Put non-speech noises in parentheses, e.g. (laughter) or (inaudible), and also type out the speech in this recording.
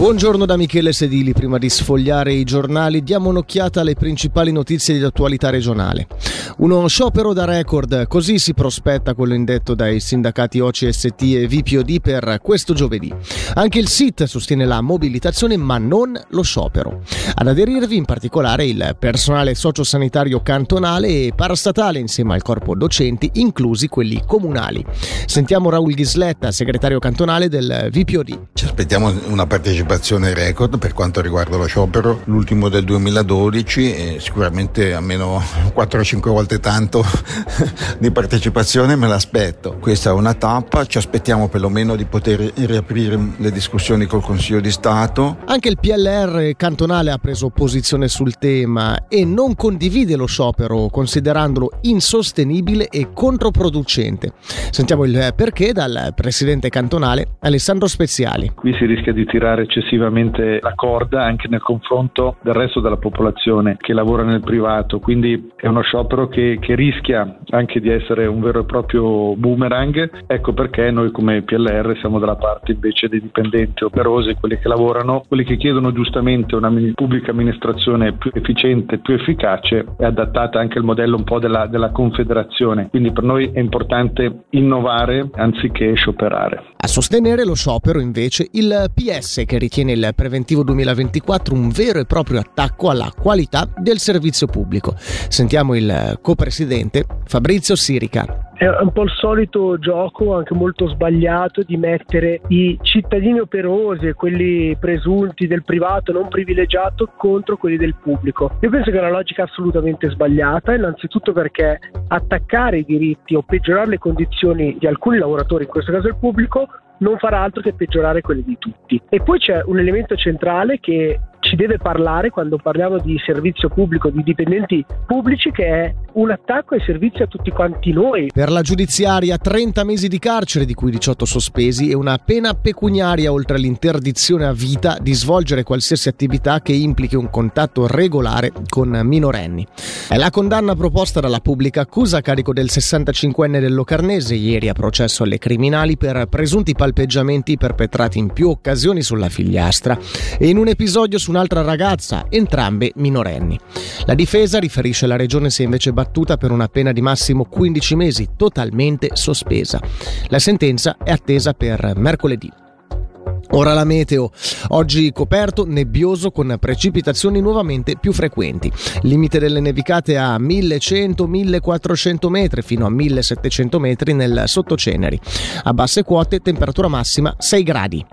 Buongiorno da Michele Sedili, prima di sfogliare i giornali diamo un'occhiata alle principali notizie di attualità regionale. Uno sciopero da record, così si prospetta quello indetto dai sindacati OCST e VPOD per questo giovedì. Anche il SIT sostiene la mobilitazione ma non lo sciopero. Ad aderirvi in particolare il personale sociosanitario cantonale e parastatale insieme al corpo docenti, inclusi quelli comunali. Sentiamo Raul Ghisletta, segretario cantonale del VPOD. Ci aspettiamo una partecipazione partecipazione record per quanto riguarda lo sciopero, l'ultimo del 2012 e sicuramente almeno 4-5 volte tanto (laughs) di partecipazione me l'aspetto. Questa è una tappa, ci aspettiamo perlomeno di poter riaprire le discussioni col Consiglio di Stato. Anche il PLR cantonale ha preso posizione sul tema e non condivide lo sciopero considerandolo insostenibile e controproducente. Sentiamo il perché dal presidente cantonale Alessandro Speziali. Qui si rischia di tirare eccessivamente la corda anche nel confronto del resto della popolazione che lavora nel privato, quindi è uno sciopero che, che rischia anche di essere un vero e proprio boomerang, ecco perché noi come PLR siamo dalla parte invece dei dipendenti operosi, quelli che lavorano, quelli che chiedono giustamente una pubblica amministrazione più efficiente, più efficace e adattata anche al modello un po' della, della confederazione, quindi per noi è importante innovare anziché scioperare. A sostenere lo sciopero invece il PS che ritiene il preventivo 2024 un vero e proprio attacco alla qualità del servizio pubblico. Sentiamo il co-presidente Fabrizio Sirica è un po' il solito gioco, anche molto sbagliato, di mettere i cittadini operosi e quelli presunti del privato non privilegiato contro quelli del pubblico. Io penso che è una logica assolutamente sbagliata, innanzitutto perché attaccare i diritti o peggiorare le condizioni di alcuni lavoratori, in questo caso il pubblico, non farà altro che peggiorare quelle di tutti. E poi c'è un elemento centrale che ci deve parlare quando parliamo di servizio pubblico, di dipendenti pubblici, che è un attacco ai servizi a tutti quanti noi. Per la giudiziaria 30 mesi di carcere, di cui 18 sospesi, e una pena pecuniaria oltre all'interdizione a vita di svolgere qualsiasi attività che implichi un contatto regolare con minorenni. È la condanna proposta dalla pubblica accusa a carico del 65enne del Locarnese, ieri a processo alle criminali per presunti palpeggiamenti perpetrati in più occasioni sulla figliastra e in un episodio su un'altra ragazza, entrambe minorenni. La difesa riferisce la regione si è invece battuta per una pena di massimo 15 mesi, totalmente sospesa. La sentenza è attesa per mercoledì. Ora la meteo, oggi coperto, nebbioso con precipitazioni nuovamente più frequenti. Limite delle nevicate a 1100-1400 metri fino a 1700 metri nel sottoceneri. A basse quote temperatura massima 6 gradi.